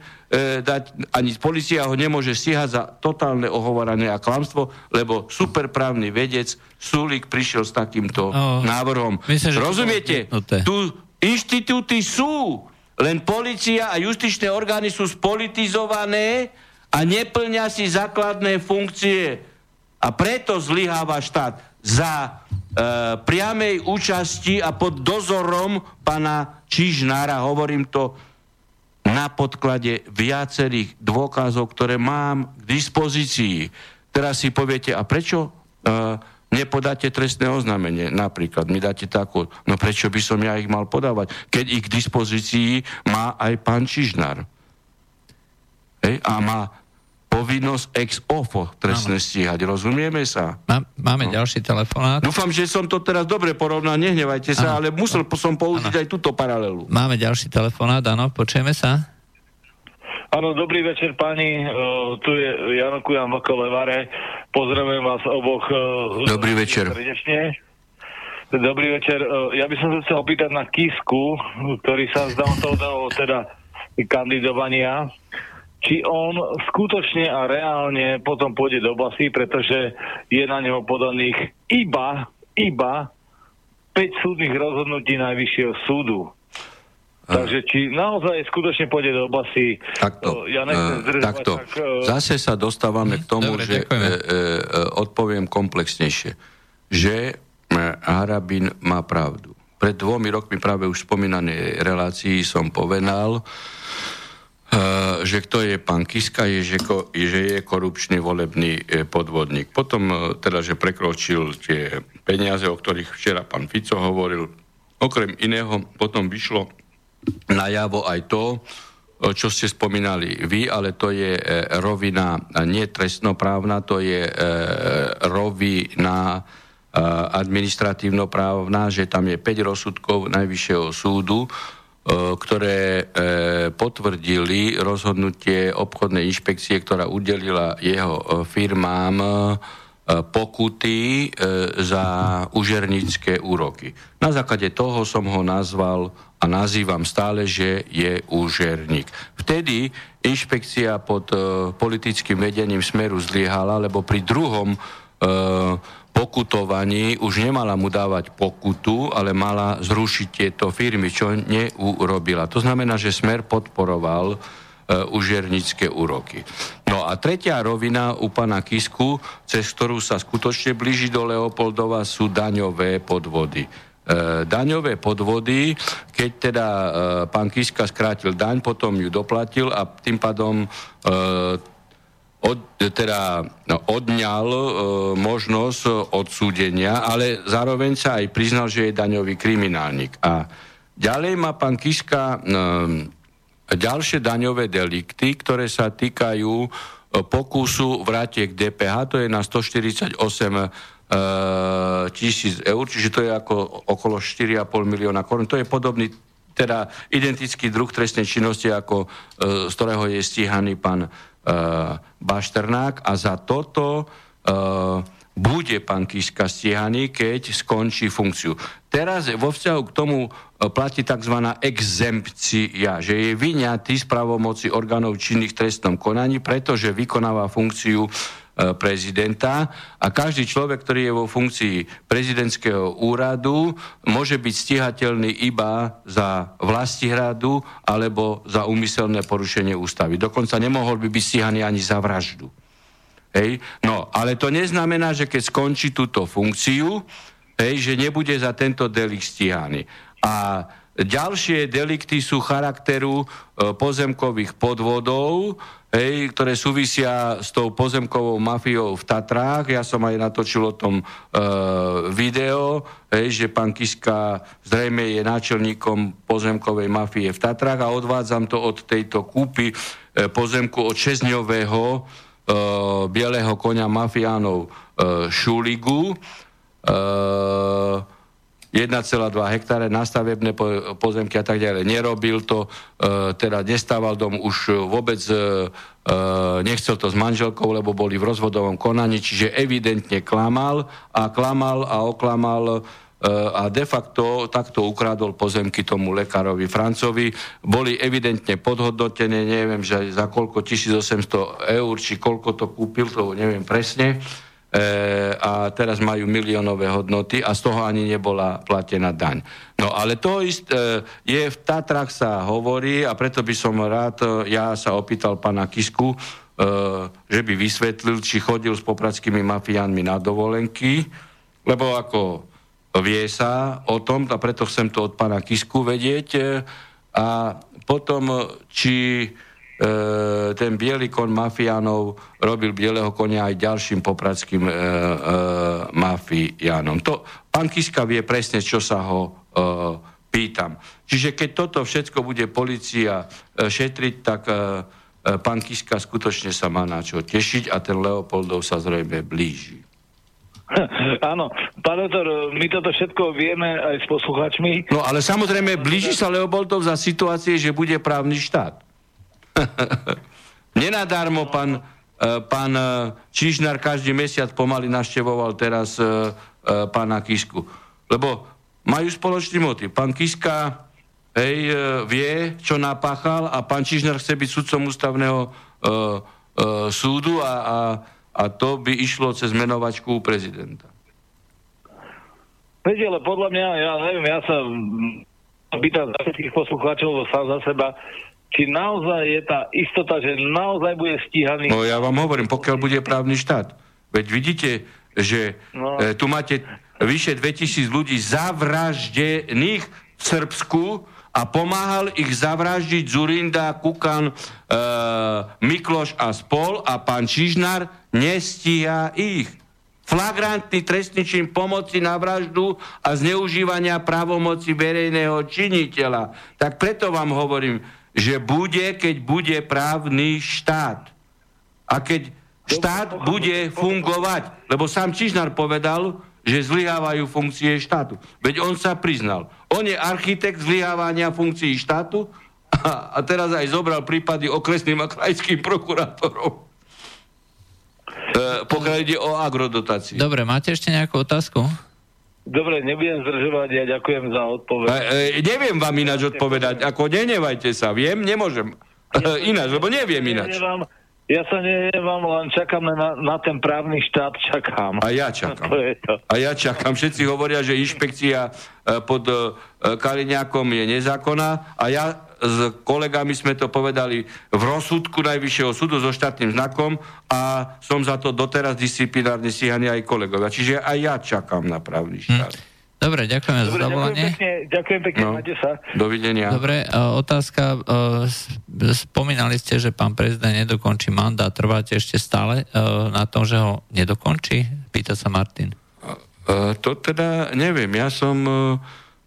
dať, ani policia ho nemôže stíhať za totálne ohovoranie a klamstvo, lebo superprávny vedec Súlik prišiel s takýmto oh, návrhom. Myslím, Rozumiete? Tu inštitúty sú, len policia a justičné orgány sú spolitizované a neplňa si základné funkcie. A preto zlyháva štát za E, priamej účasti a pod dozorom pana Čižnára, hovorím to na podklade viacerých dôkazov, ktoré mám k dispozícii. Teraz si poviete, a prečo uh, nepodáte trestné oznámenie? Napríklad mi dáte takú, no prečo by som ja ich mal podávať, keď ich k dispozícii má aj pán Čižnár. Hej? A má povinnosť ex ofo trestne stíhať. Rozumieme sa? Má, máme no. ďalší telefonát. Dúfam, že som to teraz dobre porovnal, nehnevajte sa, ano. ale musel som použiť ano. aj túto paralelu. Máme ďalší telefonát, áno, počujeme sa. Áno, dobrý večer pani, uh, tu je Jano Kujan Vlkolevare, pozdravujem vás oboch. Uh, dobrý večer. Srdečne. Dobrý večer. Uh, ja by som sa chcel opýtať na Kisku, ktorý sa zdal toho teda kandidovania či on skutočne a reálne potom pôjde do basy, pretože je na neho podaných iba, iba 5 súdnych rozhodnutí Najvyššieho súdu. Takže či naozaj skutočne pôjde do basy, takto, ja nechcem takto. Tak, uh... Zase sa dostávame k tomu, Dobre, že e, e, odpoviem komplexnejšie. Že e, Harabin má pravdu. Pred dvomi rokmi práve už spomínanej relácii som povedal, Eh, že kto je pán Kiska, je, že, ko, že je korupčný volebný eh, podvodník. Potom eh, teda, že prekročil tie peniaze, o ktorých včera pán Fico hovoril. Okrem iného potom vyšlo najavo aj to, čo ste spomínali vy, ale to je rovina nie trestnoprávna, to je rovina administratívnoprávna, že tam je 5 rozsudkov Najvyššieho súdu, ktoré e, potvrdili rozhodnutie obchodnej inšpekcie, ktorá udelila jeho e, firmám pokuty za užernícke úroky. Na základe toho som ho nazval a nazývam stále, že je úžerník. Vtedy inšpekcia pod politickým vedením Smeru zliehala, lebo pri druhom pokutovaní už nemala mu dávať pokutu, ale mala zrušiť tieto firmy, čo neurobila. To znamená, že Smer podporoval e, užernické úroky. No a tretia rovina u pana Kisku, cez ktorú sa skutočne blíži do Leopoldova, sú daňové podvody. E, daňové podvody, keď teda e, pán Kiska skrátil daň, potom ju doplatil a tým pádom e, od, teda no, odňal e, možnosť odsúdenia, ale zároveň sa aj priznal, že je daňový kriminálnik. A ďalej má pán Kiska e, ďalšie daňové delikty, ktoré sa týkajú e, pokusu vrátiek DPH, to je na 148 e, tisíc eur, čiže to je ako okolo 4,5 milióna korun. To je podobný teda identický druh trestnej činnosti, ako, e, z ktorého je stíhaný pán Bašternák a za toto eh, bude pán Kiska stíhaný, keď skončí funkciu. Teraz vo vzťahu k tomu eh, platí tzv. exempcia, že je vyňatý z pravomoci orgánov činných trestnom konaní, pretože vykonáva funkciu E, prezidenta a každý človek, ktorý je vo funkcii prezidentského úradu, môže byť stíhateľný iba za vlastihradu alebo za úmyselné porušenie ústavy. Dokonca nemohol by byť stíhaný ani za vraždu. Hej? No, ale to neznamená, že keď skončí túto funkciu, hej, že nebude za tento delik stíhaný. A ďalšie delikty sú charakteru e, pozemkových podvodov, hej, ktoré súvisia s tou pozemkovou mafiou v Tatrách. Ja som aj natočil o tom e, video, hej, že pán Kiska zrejme je náčelníkom pozemkovej mafie v Tatrách a odvádzam to od tejto kúpy e, pozemku od šesťdňového e, bieleho konia mafiánov e, Šuligu. E, 1,2 hektáre na stavebné pozemky a tak ďalej. Nerobil to, e, teda nestával dom, už vôbec e, nechcel to s manželkou, lebo boli v rozvodovom konaní, čiže evidentne klamal a klamal a oklamal a de facto takto ukradol pozemky tomu lekárovi Francovi. Boli evidentne podhodnotené, neviem, že za koľko 1800 eur, či koľko to kúpil, to neviem presne. E, a teraz majú miliónové hodnoty a z toho ani nebola platená daň. No ale to ist, e, je v Tatrach sa hovorí a preto by som rád, e, ja sa opýtal pána Kisku, že by vysvetlil, či chodil s popradskými mafiánmi na dovolenky, lebo ako vie sa o tom, a preto chcem to od pána Kisku vedieť. A potom, či ten biely kon mafiánov robil bieleho konia aj ďalším popradským e, e, mafiánom. To, pán Kiska vie presne, čo sa ho e, pýtam. Čiže keď toto všetko bude policia e, šetriť, tak e, e pán Kiska skutočne sa má na čo tešiť a ten Leopoldov sa zrejme blíži. (laughs) Áno, pán doktor, my toto všetko vieme aj s posluchačmi. No ale samozrejme, blíži sa Leopoldov za situácie, že bude právny štát. (laughs) Nenadarmo pán, e, pán e, Čižnár každý mesiac pomaly naštevoval teraz e, pána Kisku. Lebo majú spoločný motiv. Pán Kiska hej, vie, čo napáchal a pán Čižnár chce byť sudcom ústavného súdu a, a a to by išlo cez menovačku prezidenta. Viete, ale podľa mňa, ja neviem, ja sa pýtam za všetkých poslucháčov sám za seba, či naozaj je tá istota, že naozaj bude stíhaný... No ja vám hovorím, pokiaľ bude právny štát. Veď vidíte, že no. e, tu máte vyše 2000 ľudí zavraždených v Srbsku, a pomáhal ich zavraždiť Zurinda, Kukan, e, Mikloš a spol a pán Čižnár nestíha ich. Flagrantný trestný čin pomoci na vraždu a zneužívania právomoci verejného činiteľa. Tak preto vám hovorím, že bude, keď bude právny štát. A keď štát bude fungovať, lebo sám Čižnár povedal, že zlyhávajú funkcie štátu. Veď on sa priznal. On je architekt zlyhávania funkcií štátu a, a teraz aj zobral prípady okresným a krajským prokurátorom. E, pokiaľ ide o agrodotáciu. Dobre, máte ešte nejakú otázku? Dobre, nebudem zdržovať, ja ďakujem za odpoveď. E, e, neviem vám ináč odpovedať, ako nenevajte sa, viem, nemôžem. Ja, (laughs) ináč, lebo neviem ináč. Neviem, ja sa neviem, len čakám na, na ten právny štát, čakám. A ja čakám. (laughs) To je to. A ja čakám. Všetci hovoria, že inšpekcia e, pod e, Kaliňákom je nezákonná a ja s kolegami sme to povedali v rozsudku Najvyššieho súdu so štátnym znakom a som za to doteraz disciplinárne stíhaný aj kolegovia. Čiže aj ja čakám na právny štát. Hm. Dobre, ďakujeme Dobre, za zavolanie. Ďakujem pekne, ďakujem pekne no, máte sa. Dovidenia. Dobre, otázka. Spomínali ste, že pán prezident nedokončí mandát. Trváte ešte stále na tom, že ho nedokončí? Pýta sa Martin. To teda neviem. Ja som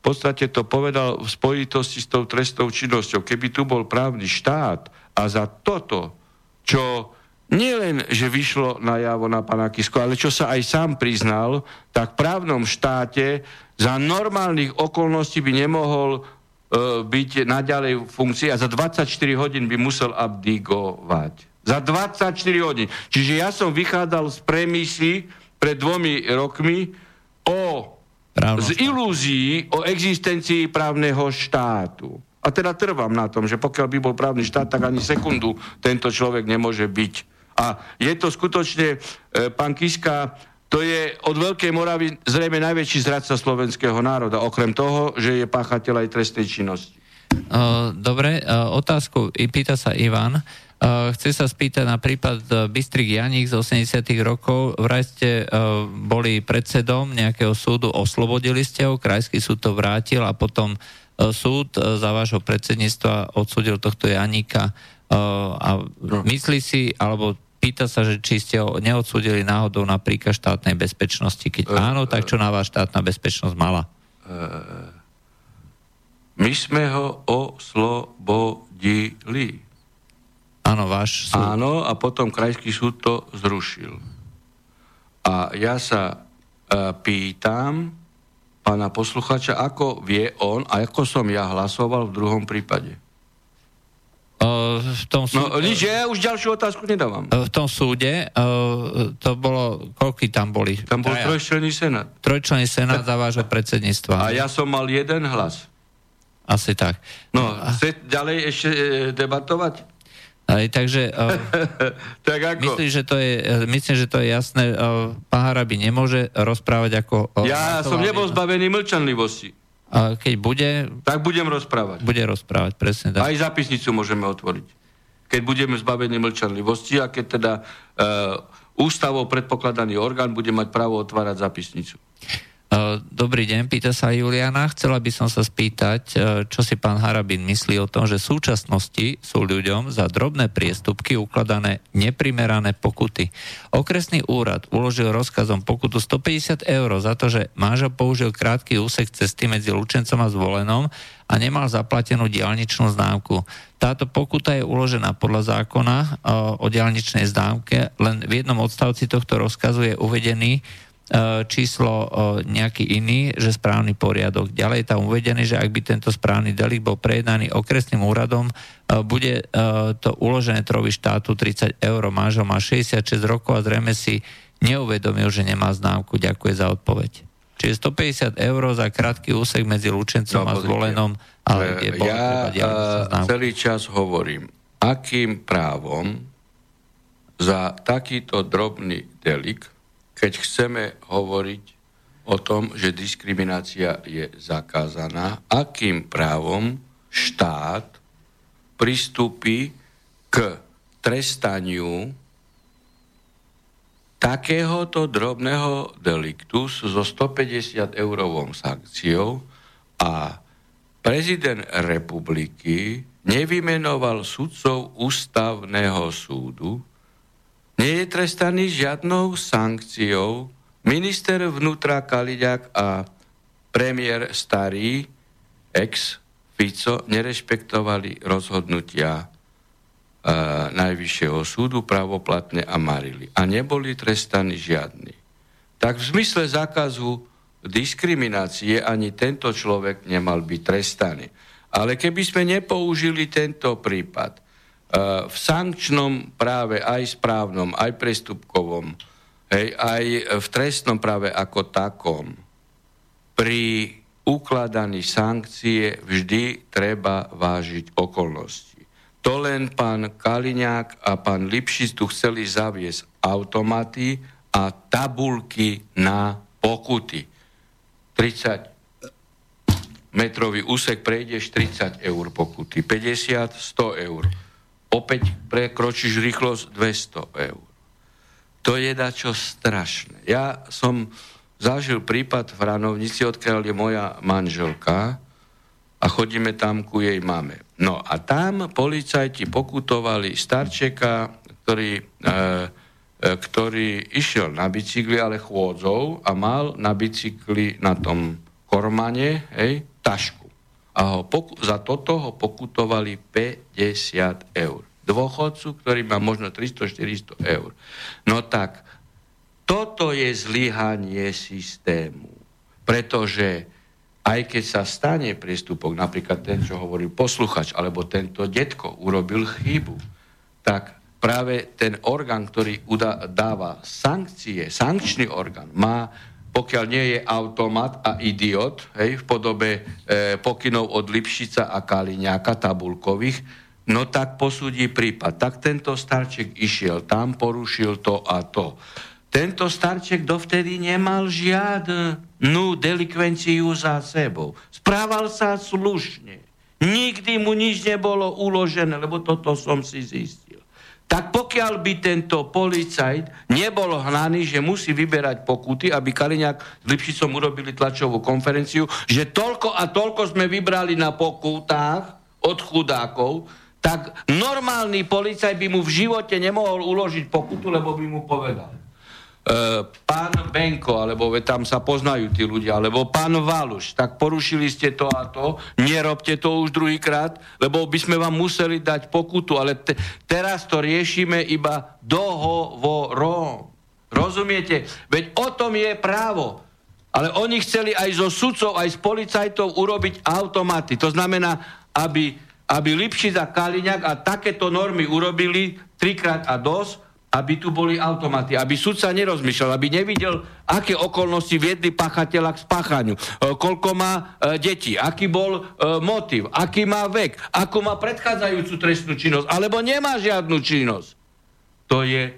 v podstate to povedal v spojitosti s tou trestnou činnosťou. Keby tu bol právny štát a za toto, čo nielen, že vyšlo na javo na pana Kisko, ale čo sa aj sám priznal, tak v právnom štáte za normálnych okolností by nemohol uh, byť naďalej v funkcii a za 24 hodín by musel abdigovať. Za 24 hodín. Čiže ja som vychádzal z premisy pred dvomi rokmi o z ilúzií o existencii právneho štátu. A teda trvám na tom, že pokiaľ by bol právny štát, tak ani sekundu tento človek nemôže byť a je to skutočne, e, pán Kiska, to je od Veľkej Moravy zrejme najväčší zradca slovenského národa, okrem toho, že je páchateľ aj trestnej činnosti. Dobre, otázku pýta sa Ivan. Chce sa spýtať na prípad e, Bystrik Janík z 80 rokov. Vraj ste e, boli predsedom nejakého súdu, oslobodili ste ho, krajský súd to vrátil a potom súd za vášho predsedníctva odsudil tohto Janíka a no. myslí si, alebo pýta sa, že či ste ho neodsúdili náhodou na príkaz štátnej bezpečnosti. Keď áno, tak čo na vás štátna bezpečnosť mala? My sme ho oslobodili. Áno, váš súd. Áno, a potom krajský súd to zrušil. A ja sa uh, pýtam, pána posluchača, ako vie on a ako som ja hlasoval v druhom prípade. Uh, v tom súde, no nič, ja už ďalšiu otázku nedávam. Uh, v tom súde uh, to bolo, koľky tam boli? Tam bol trojčlenný senát. Trojčlenný senát za vášho predsedníctva. A ja som mal jeden hlas. Asi tak. No, chce ďalej ešte e, debatovať? Aj, takže (laughs) tak ako? Myslím, že to je, myslím, že to je jasné. Pán Harabi nemôže rozprávať ako... Ja som nebol zbavený mlčanlivosti. A keď bude... Tak budem rozprávať. Bude rozprávať, presne tak. Aj zapisnicu môžeme otvoriť. Keď budeme zbavení mlčanlivosti a keď teda uh, ústavou predpokladaný orgán bude mať právo otvárať zapisnicu. Eh, dobrý deň, pýta sa Juliana. Chcela by som sa spýtať, eh, čo si pán Harabin myslí o tom, že v súčasnosti sú ľuďom za drobné priestupky ukladané neprimerané pokuty. Okresný úrad uložil rozkazom pokutu 150 eur za to, že manžel použil krátky úsek cesty medzi Lučencom a Zvolenom a nemal zaplatenú diálničnú známku. Táto pokuta je uložená podľa zákona eh, o diálničnej známke, len v jednom odstavci tohto rozkazu je uvedený, E, číslo e, nejaký iný, že správny poriadok. Ďalej je tam uvedené, že ak by tento správny delikt bol prejednaný okresným úradom, e, bude to uložené trovi štátu 30 eur. Mážo má 66 rokov a zrejme si neuvedomil, že nemá známku. Ďakujem za odpoveď. Čiže 150 eur za krátky úsek medzi Lučencom no, a Zvolenom. Ale je ja celý čas hovorím, akým právom za takýto drobný delikt keď chceme hovoriť o tom, že diskriminácia je zakázaná, akým právom štát pristúpi k trestaniu takéhoto drobného deliktu so 150 eurovou sankciou a prezident republiky nevymenoval sudcov ústavného súdu, nie je trestaný žiadnou sankciou. Minister vnútra Kaliďák a premiér Starý, ex Fico, nerešpektovali rozhodnutia e, Najvyššieho súdu pravoplatne a marili. A neboli trestaní žiadni. Tak v zmysle zákazu diskriminácie ani tento človek nemal byť trestaný. Ale keby sme nepoužili tento prípad, v sankčnom práve aj správnom, aj prestupkovom, hej, aj v trestnom práve ako takom, pri ukladaní sankcie vždy treba vážiť okolnosti. To len pán Kaliňák a pán Lipšic tu chceli zaviesť automaty a tabulky na pokuty. 30 metrový úsek prejdeš 30 eur pokuty, 50 100 eur opäť prekročíš rýchlosť 200 eur. To je dačo strašné. Ja som zažil prípad v Ranovnici, odkiaľ je moja manželka a chodíme tam ku jej mame. No a tam policajti pokutovali starčeka, ktorý, e, e, ktorý išiel na bicykli, ale chôdzou a mal na bicykli na tom kormane hej, tašku a ho poku- za toto ho pokutovali 50 eur. Dôchodcu, ktorý má možno 300-400 eur. No tak, toto je zlyhanie systému. Pretože aj keď sa stane priestupok, napríklad ten, čo hovoril posluchač, alebo tento detko urobil chybu, tak práve ten orgán, ktorý dáva sankcie, sankčný orgán, má pokiaľ nie je automat a idiot hej, v podobe e, pokynov od Lipšica a Kaliňáka tabulkových, no tak posúdi prípad. Tak tento starček išiel tam, porušil to a to. Tento starček dovtedy nemal žiadnu delikvenciu za sebou. Správal sa slušne. Nikdy mu nič nebolo uložené, lebo toto som si zistil tak pokiaľ by tento policajt nebol hnaný, že musí vyberať pokuty, aby Kaliňák s Lipšicom urobili tlačovú konferenciu, že toľko a toľko sme vybrali na pokutách od chudákov, tak normálny policajt by mu v živote nemohol uložiť pokutu, lebo by mu povedal. E, pán Benko, alebo tam sa poznajú tí ľudia, alebo pán Valuš, tak porušili ste to a to, nerobte to už druhýkrát, lebo by sme vám museli dať pokutu, ale te, teraz to riešime iba dohovorom. Rozumiete? Veď o tom je právo. Ale oni chceli aj zo sudcov, aj z policajtov urobiť automaty. To znamená, aby, aby Lipšic a Kaliňák a takéto normy urobili trikrát a dosť, aby tu boli automaty, aby sudca nerozmýšľal, aby nevidel, aké okolnosti viedli pachateľa k spáchaniu, e, koľko má e, detí, aký bol e, motiv, aký má vek, ako má predchádzajúcu trestnú činnosť, alebo nemá žiadnu činnosť. To je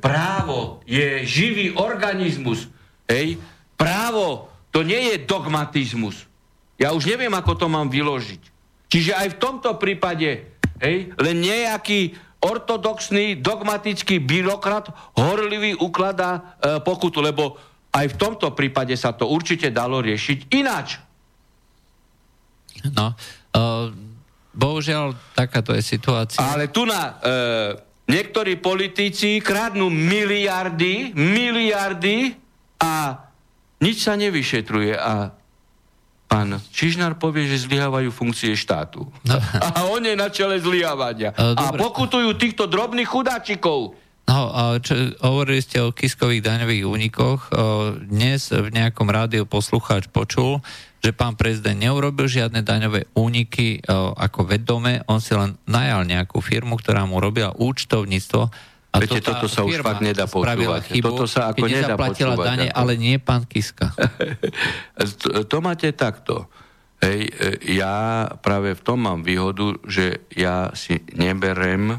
právo, je živý organizmus. Hej? Právo, to nie je dogmatizmus. Ja už neviem, ako to mám vyložiť. Čiže aj v tomto prípade, hej, len nejaký ortodoxný, dogmatický byrokrat horlivý ukladá e, pokutu, lebo aj v tomto prípade sa to určite dalo riešiť ináč. No, uh, bohužiaľ, takáto je situácia. Ale tu na... E, niektorí politici kradnú miliardy, miliardy a nič sa nevyšetruje a pán Čižnár povie, že zlyhávajú funkcie štátu. No. (laughs) A on je na čele zlyhávania. Uh, a pokutujú týchto drobných chudáčikov. No, čo, hovorili ste o kiskových daňových únikoch. Dnes v nejakom rádiu poslucháč počul, že pán prezident neurobil žiadne daňové úniky ako vedome, on si len najal nejakú firmu, ktorá mu robila účtovníctvo a Viete, to toto sa už fakt nedá počúvať. Chybu, toto sa ako nedá počúvať. dane, ako... ale nie pán Kiska. (laughs) (laughs) to, to máte takto. Hej, e, ja práve v tom mám výhodu, že ja si neberem e,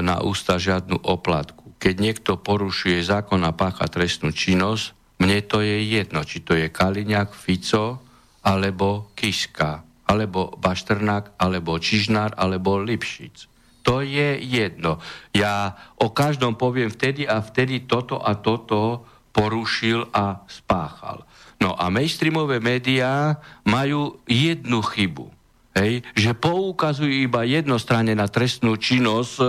na ústa žiadnu oplatku. Keď niekto porušuje zákon a pácha trestnú činnosť, mne to je jedno, či to je Kaliňák, Fico, alebo Kiska, alebo Bašternák, alebo Čižnár, alebo Lipšic. To je jedno. Ja o každom poviem vtedy a vtedy toto a toto porušil a spáchal. No a mainstreamové médiá majú jednu chybu. Hej, že poukazujú iba jednostranne na trestnú činnosť, e,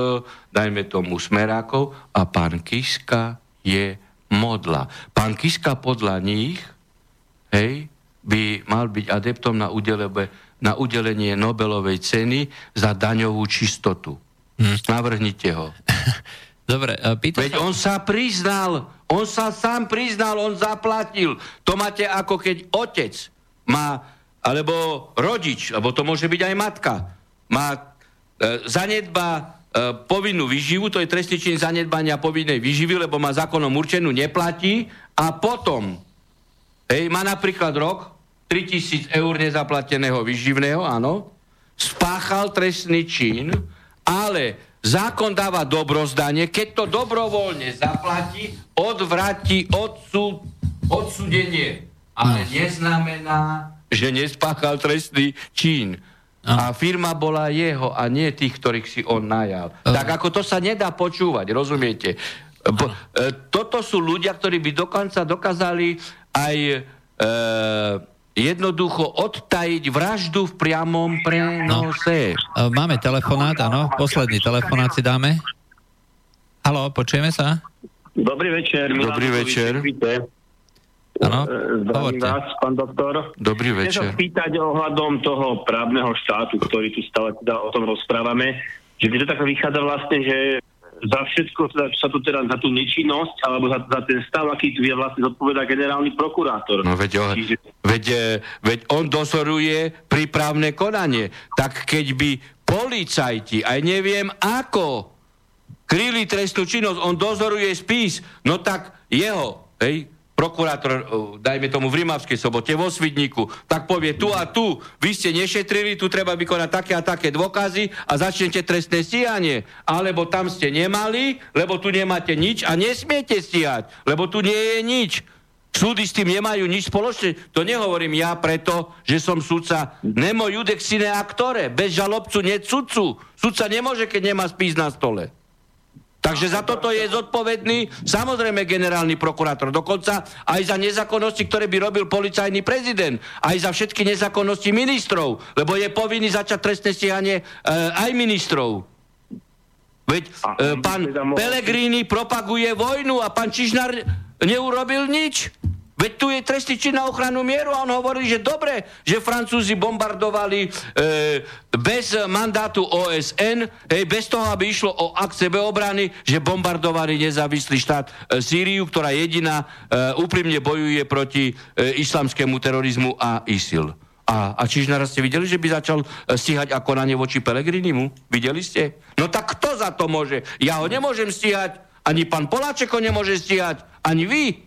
dajme tomu smerákov, a pán Kiska je modla. Pán Kiska podľa nich hej, by mal byť adeptom na, udelebe, na udelenie Nobelovej ceny za daňovú čistotu. Hmm. Navrhnite ho. (laughs) Dobre, pýta Veď sa... on sa priznal, on sa sám priznal, on zaplatil. To máte ako keď otec má, alebo rodič, alebo to môže byť aj matka, má e, zanedba e, povinnú výživu, to je trestný čin zanedbania povinnej výživy, lebo má zákonom určenú, neplatí a potom hej, má napríklad rok 3000 eur nezaplateného výživného, áno, spáchal trestný čin, ale zákon dáva dobrozdanie, keď to dobrovoľne zaplatí, odvráti odsud, odsudenie. Ale no. neznamená, že nespáchal trestný čin. No. A firma bola jeho a nie tých, ktorých si on najal. Uh. Tak ako to sa nedá počúvať, rozumiete? Bo, e, toto sú ľudia, ktorí by dokonca dokázali aj e, jednoducho odtajiť vraždu v priamom prenose. No. Máme telefonát, áno, posledný telefonát si dáme. Halo, počujeme sa? Dobrý večer. Dobrý večer. Áno, e, Zdravím vás, pán doktor. Dobrý večer. Chcem sa spýtať ohľadom toho právneho štátu, ktorý tu stále teda o tom rozprávame, že by to tak vychádza vlastne, že za všetko teda, sa tu teda za tú nečinnosť alebo za, za ten stav, aký tu je vlastne zodpoveda generálny prokurátor. No veď, on, Čiže... veď, e, veď on dozoruje prípravné konanie. Tak keď by policajti, aj neviem ako, kryli trestnú činnosť, on dozoruje spis, no tak jeho, hej, prokurátor, eh, dajme tomu v Rimavskej sobote, vo Svidníku, tak povie tu a tu, vy ste nešetrili, tu treba vykonať také a také dôkazy a začnete trestné stíhanie. Alebo tam ste nemali, lebo tu nemáte nič a nesmiete stíhať, lebo tu nie je nič. Súdy s tým nemajú nič spoločné. To nehovorím ja preto, že som sudca. Nemo judex sine actore. Bez žalobcu, nie sudcu. Sudca nemôže, keď nemá spís na stole. Takže za toto je zodpovedný samozrejme generálny prokurátor. Dokonca aj za nezákonnosti, ktoré by robil policajný prezident. Aj za všetky nezákonnosti ministrov. Lebo je povinný začať trestné stíhanie e, aj ministrov. Veď e, pán Pelegrini propaguje vojnu a pán Čižnár neurobil nič. Veď tu je trestný čin na ochranu mieru a on hovorí, že dobre, že Francúzi bombardovali e, bez mandátu OSN, hej, bez toho, aby išlo o akt sebeobrany, že bombardovali nezávislý štát e, Sýriu, ktorá jediná e, úprimne bojuje proti e, islamskému terorizmu a ISIL. A, a Čižnára ste videli, že by začal e, stíhať ako na voči Pelegrinimu? Videli ste? No tak kto za to môže? Ja ho nemôžem stíhať, ani pán Poláček ho nemôže stíhať, ani vy.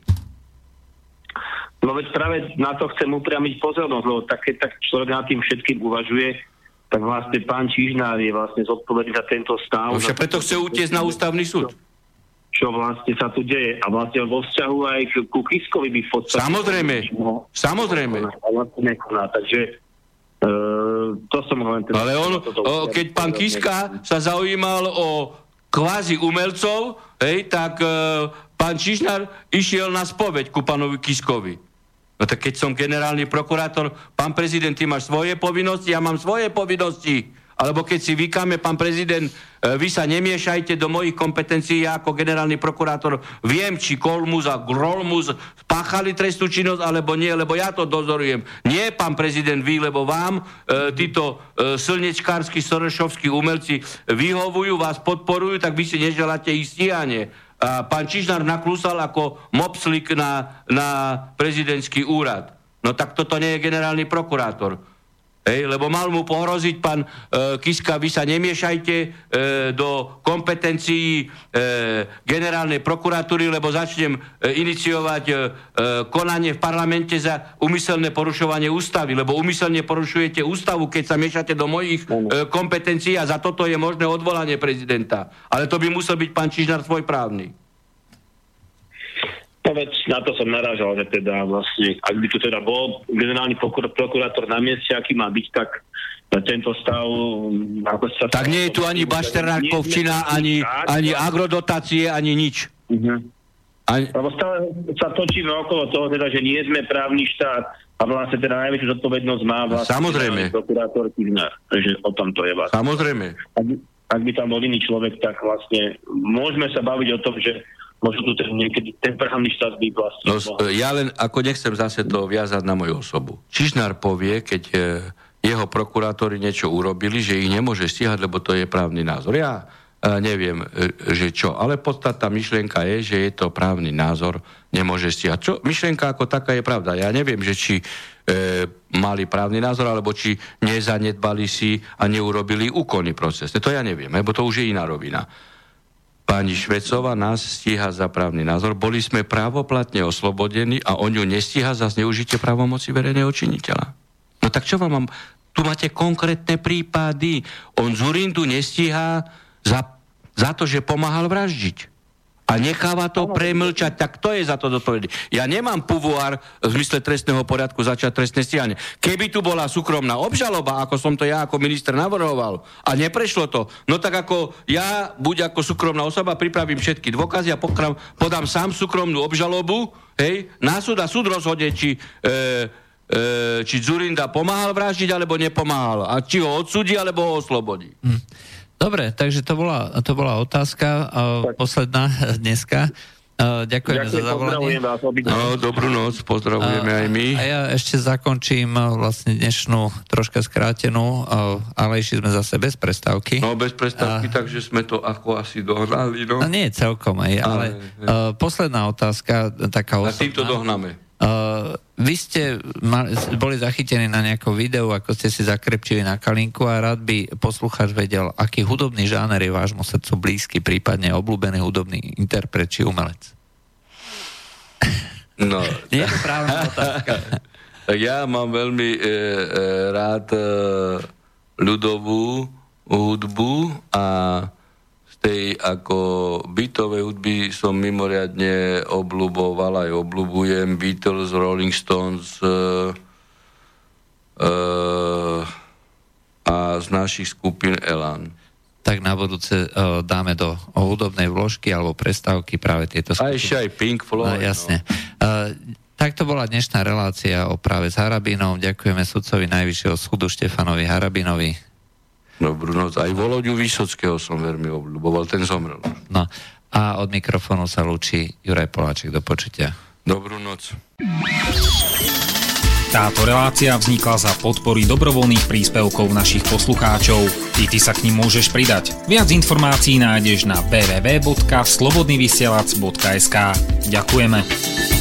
No veď práve na to chcem upriamiť pozornosť, lebo tak, keď tak človek nad tým všetkým uvažuje, tak vlastne pán Čižnár je vlastne zodpovedný za tento stav. No preto chce utiesť na ústavný súd. Čo vlastne sa tu deje. A vlastne vo vzťahu aj ku Kiskovi by v podstate... Samozrejme, no, samozrejme. Vlastne nekoná, takže Uh, to som len... Teda, Ale on, o, keď pán Kiska sa zaujímal o kvázi umelcov, hej, tak uh, pán Čižnár išiel na spoveď ku pánovi Kiskovi. No tak keď som generálny prokurátor, pán prezident, ty máš svoje povinnosti, ja mám svoje povinnosti. Alebo keď si vykáme, pán prezident, e, vy sa nemiešajte do mojich kompetencií, ja ako generálny prokurátor viem, či Kolmus a Grolmus spáchali trestnú činnosť, alebo nie, lebo ja to dozorujem. Nie, pán prezident, vy, lebo vám e, títo e, slnečkársky, sorešovskí umelci vyhovujú, vás podporujú, tak vy si neželáte ich stíhanie a pán Čižnár naklúsal ako mopslik na, na prezidentský úrad. No tak toto nie je generálny prokurátor. Hej, lebo mal mu pohroziť pán e, Kiska, vy sa nemiešajte e, do kompetencií e, generálnej prokuratúry, lebo začnem e, iniciovať e, e konanie v parlamente za umyselné porušovanie ústavy, lebo umyselne porušujete ústavu, keď sa miešate do mojich e, kompetencií a za toto je možné odvolanie prezidenta. Ale to by musel byť pán Čižnár svoj právny. No veď na to som narážal, že teda vlastne, ak by tu teda bol generálny prokur- prokurátor na mieste, aký má byť, tak tento stav... Ako sa tak nie je tu ani Bašternákovčina, ani, ani agrodotácie, ani nič. Uh-huh. Ani... Lebo stále sa točíme okolo toho, teda, že nie sme právny štát a vlastne teda najväčšiu zodpovednosť má vlastne Samozrejme. prokurátor Kiznár. Takže o tom to je vlastne. Samozrejme. Ak, ak by tam bol iný človek, tak vlastne môžeme sa baviť o tom, že možno ten, niekedy ten právny štát by vlastne... No, ja len ako nechcem zase to viazať na moju osobu. Čižnár povie, keď e, jeho prokurátori niečo urobili, že ich nemôže stíhať, lebo to je právny názor. Ja e, neviem, e, že čo, ale podstatná myšlienka je, že je to právny názor, nemôže stíhať. Čo, myšlienka ako taká je pravda. Ja neviem, že či e, mali právny názor, alebo či nezanedbali si a neurobili úkonný proces. To ja neviem, lebo to už je iná rovina. Pani Švecova nás stíha za právny názor. Boli sme právoplatne oslobodení a on ju nestíha za zneužitie právomoci verejného činiteľa. No tak čo vám mám... Tu máte konkrétne prípady. On Zurindu nestíha za, za to, že pomáhal vraždiť a necháva to premlčať, tak to je za to zodpovedný. Ja nemám pouvoir v zmysle trestného poriadku začať trestné stíhanie. Keby tu bola súkromná obžaloba, ako som to ja ako minister navrhoval, a neprešlo to, no tak ako ja, buď ako súkromná osoba, pripravím všetky dôkazy a pokram, podám sám súkromnú obžalobu, hej, na súd a súd rozhodne, či... E, e, či Zurinda pomáhal vraždiť, alebo nepomáhal. A či ho odsudí, alebo ho oslobodí. Hm. Dobre, takže to bola, to bola otázka uh, posledná (laughs) dneska. Uh, ďakujeme Ďakujem, za zavolanie. Vás, no, dobrú noc, pozdravujeme uh, aj my. A ja ešte zakončím vlastne dnešnú troška skrátenú, uh, ale išli sme zase bez prestávky. No, bez prestávky, uh, takže sme to ako asi dohnali. No. No nie celkom aj, ale, ale uh, posledná otázka, taká osobná. A týmto dohnáme. Uh, vy ste mali, boli zachytení na nejakom videu, ako ste si zakrepčili na kalinku a rád by poslucháč vedel, aký hudobný žáner je vášmu srdcu blízky, prípadne obľúbený hudobný interpret či umelec. No. Nie (laughs) je právna otázka. (laughs) Ja mám veľmi e, e, rád e, ľudovú hudbu a tej ako bytovej hudby som mimoriadne obľúboval aj obľúbujem Beatles, Rolling Stones uh, uh, a z našich skupín Elan. Tak na budúce uh, dáme do hudobnej vložky alebo prestávky práve tieto skupiny. A ešte aj Pink Floyd. No, jasne. No. Uh, tak to bola dnešná relácia o práve s Harabinom. Ďakujeme sudcovi Najvyššieho súdu Štefanovi Harabinovi. Dobrú noc. Aj Voloďu Vysockého som veľmi obľúboval, ten zomrel. No a od mikrofónu sa lúči Juraj Poláček. Do počutia. Dobrú noc. Táto relácia vznikla za podpory dobrovoľných príspevkov našich poslucháčov. I ty sa k ním môžeš pridať. Viac informácií nájdeš na www.slobodnyvysielac.sk Ďakujeme.